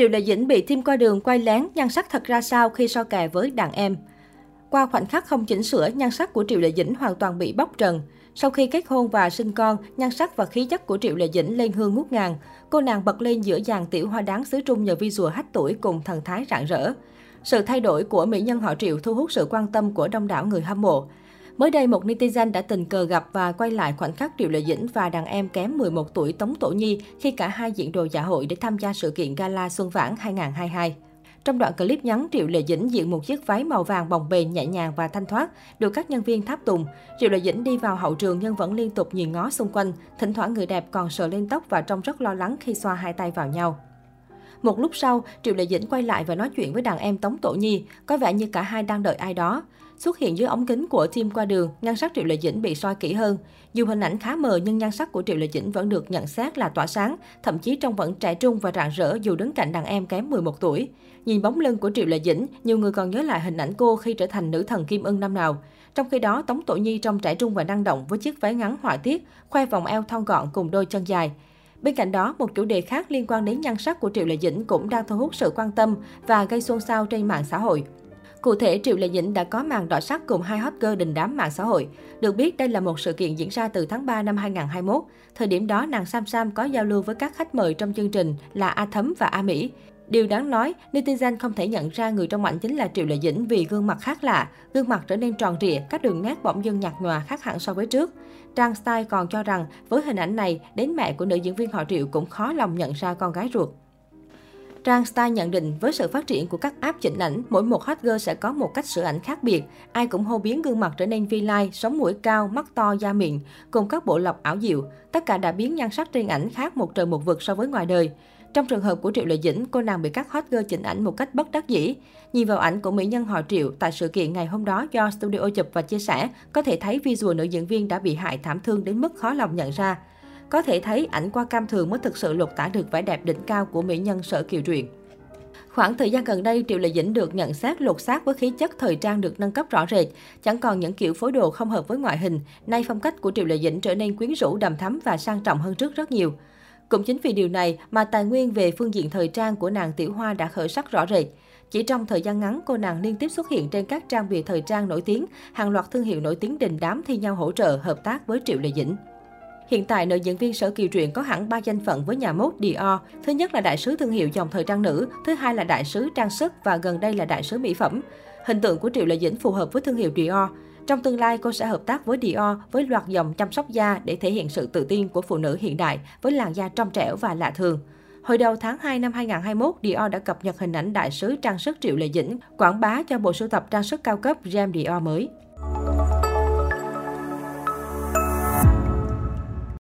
Triệu Lệ Dĩnh bị thêm qua đường quay lén, nhan sắc thật ra sao khi so kè với đàn em. Qua khoảnh khắc không chỉnh sửa, nhan sắc của Triệu Lệ Dĩnh hoàn toàn bị bóc trần. Sau khi kết hôn và sinh con, nhan sắc và khí chất của Triệu Lệ Dĩnh lên hương ngút ngàn. Cô nàng bật lên giữa dàn tiểu hoa đáng xứ Trung nhờ visual hách tuổi cùng thần thái rạng rỡ. Sự thay đổi của mỹ nhân họ Triệu thu hút sự quan tâm của đông đảo người hâm mộ. Mới đây, một netizen đã tình cờ gặp và quay lại khoảnh khắc Triệu Lệ Dĩnh và đàn em kém 11 tuổi Tống Tổ Nhi khi cả hai diện đồ dạ hội để tham gia sự kiện Gala Xuân Vãn 2022. Trong đoạn clip ngắn, Triệu Lệ Dĩnh diện một chiếc váy màu vàng bồng bềnh nhẹ nhàng và thanh thoát, được các nhân viên tháp tùng. Triệu Lệ Dĩnh đi vào hậu trường nhưng vẫn liên tục nhìn ngó xung quanh, thỉnh thoảng người đẹp còn sờ lên tóc và trông rất lo lắng khi xoa hai tay vào nhau. Một lúc sau, Triệu Lệ Dĩnh quay lại và nói chuyện với đàn em Tống Tổ Nhi, có vẻ như cả hai đang đợi ai đó. Xuất hiện dưới ống kính của team qua đường, nhan sắc Triệu Lệ Dĩnh bị soi kỹ hơn. Dù hình ảnh khá mờ nhưng nhan sắc của Triệu Lệ Dĩnh vẫn được nhận xét là tỏa sáng, thậm chí trông vẫn trẻ trung và rạng rỡ dù đứng cạnh đàn em kém 11 tuổi. Nhìn bóng lưng của Triệu Lệ Dĩnh, nhiều người còn nhớ lại hình ảnh cô khi trở thành nữ thần Kim Ưng năm nào. Trong khi đó, Tống Tổ Nhi trông trẻ trung và năng động với chiếc váy ngắn họa tiết, khoe vòng eo thon gọn cùng đôi chân dài. Bên cạnh đó, một chủ đề khác liên quan đến nhan sắc của Triệu Lệ Dĩnh cũng đang thu hút sự quan tâm và gây xôn xao trên mạng xã hội. Cụ thể, Triệu Lệ Dĩnh đã có màn đỏ sắc cùng hai hot girl đình đám mạng xã hội. Được biết, đây là một sự kiện diễn ra từ tháng 3 năm 2021. Thời điểm đó, nàng Sam Sam có giao lưu với các khách mời trong chương trình là A Thấm và A Mỹ. Điều đáng nói, netizen không thể nhận ra người trong ảnh chính là Triệu Lệ Dĩnh vì gương mặt khác lạ. Gương mặt trở nên tròn trịa, các đường nét bỗng dưng nhạt nhòa khác hẳn so với trước. Trang Style còn cho rằng với hình ảnh này, đến mẹ của nữ diễn viên họ Triệu cũng khó lòng nhận ra con gái ruột. Trang Style nhận định với sự phát triển của các app chỉnh ảnh, mỗi một hot girl sẽ có một cách sửa ảnh khác biệt. Ai cũng hô biến gương mặt trở nên vi lai, sống mũi cao, mắt to, da miệng, cùng các bộ lọc ảo diệu. Tất cả đã biến nhan sắc trên ảnh khác một trời một vực so với ngoài đời. Trong trường hợp của Triệu Lệ Dĩnh, cô nàng bị các hot girl chỉnh ảnh một cách bất đắc dĩ. Nhìn vào ảnh của mỹ nhân họ Triệu tại sự kiện ngày hôm đó do studio chụp và chia sẻ, có thể thấy visual nữ diễn viên đã bị hại thảm thương đến mức khó lòng nhận ra. Có thể thấy ảnh qua cam thường mới thực sự lột tả được vẻ đẹp đỉnh cao của mỹ nhân Sở Kiều Truyện. Khoảng thời gian gần đây, Triệu Lệ Dĩnh được nhận xét lột xác với khí chất thời trang được nâng cấp rõ rệt. Chẳng còn những kiểu phối đồ không hợp với ngoại hình. Nay phong cách của Triệu Lệ Dĩnh trở nên quyến rũ, đầm thắm và sang trọng hơn trước rất nhiều. Cũng chính vì điều này mà tài nguyên về phương diện thời trang của nàng Tiểu Hoa đã khởi sắc rõ rệt. Chỉ trong thời gian ngắn, cô nàng liên tiếp xuất hiện trên các trang bìa thời trang nổi tiếng, hàng loạt thương hiệu nổi tiếng đình đám thi nhau hỗ trợ hợp tác với Triệu Lệ Dĩnh. Hiện tại, nữ diễn viên Sở Kiều Truyện có hẳn 3 danh phận với nhà mốt Dior. Thứ nhất là đại sứ thương hiệu dòng thời trang nữ, thứ hai là đại sứ trang sức và gần đây là đại sứ mỹ phẩm. Hình tượng của Triệu Lệ Dĩnh phù hợp với thương hiệu Dior. Trong tương lai, cô sẽ hợp tác với Dior với loạt dòng chăm sóc da để thể hiện sự tự tin của phụ nữ hiện đại với làn da trong trẻo và lạ thường. Hồi đầu tháng 2 năm 2021, Dior đã cập nhật hình ảnh đại sứ trang sức Triệu Lệ Dĩnh, quảng bá cho bộ sưu tập trang sức cao cấp Gem Dior mới.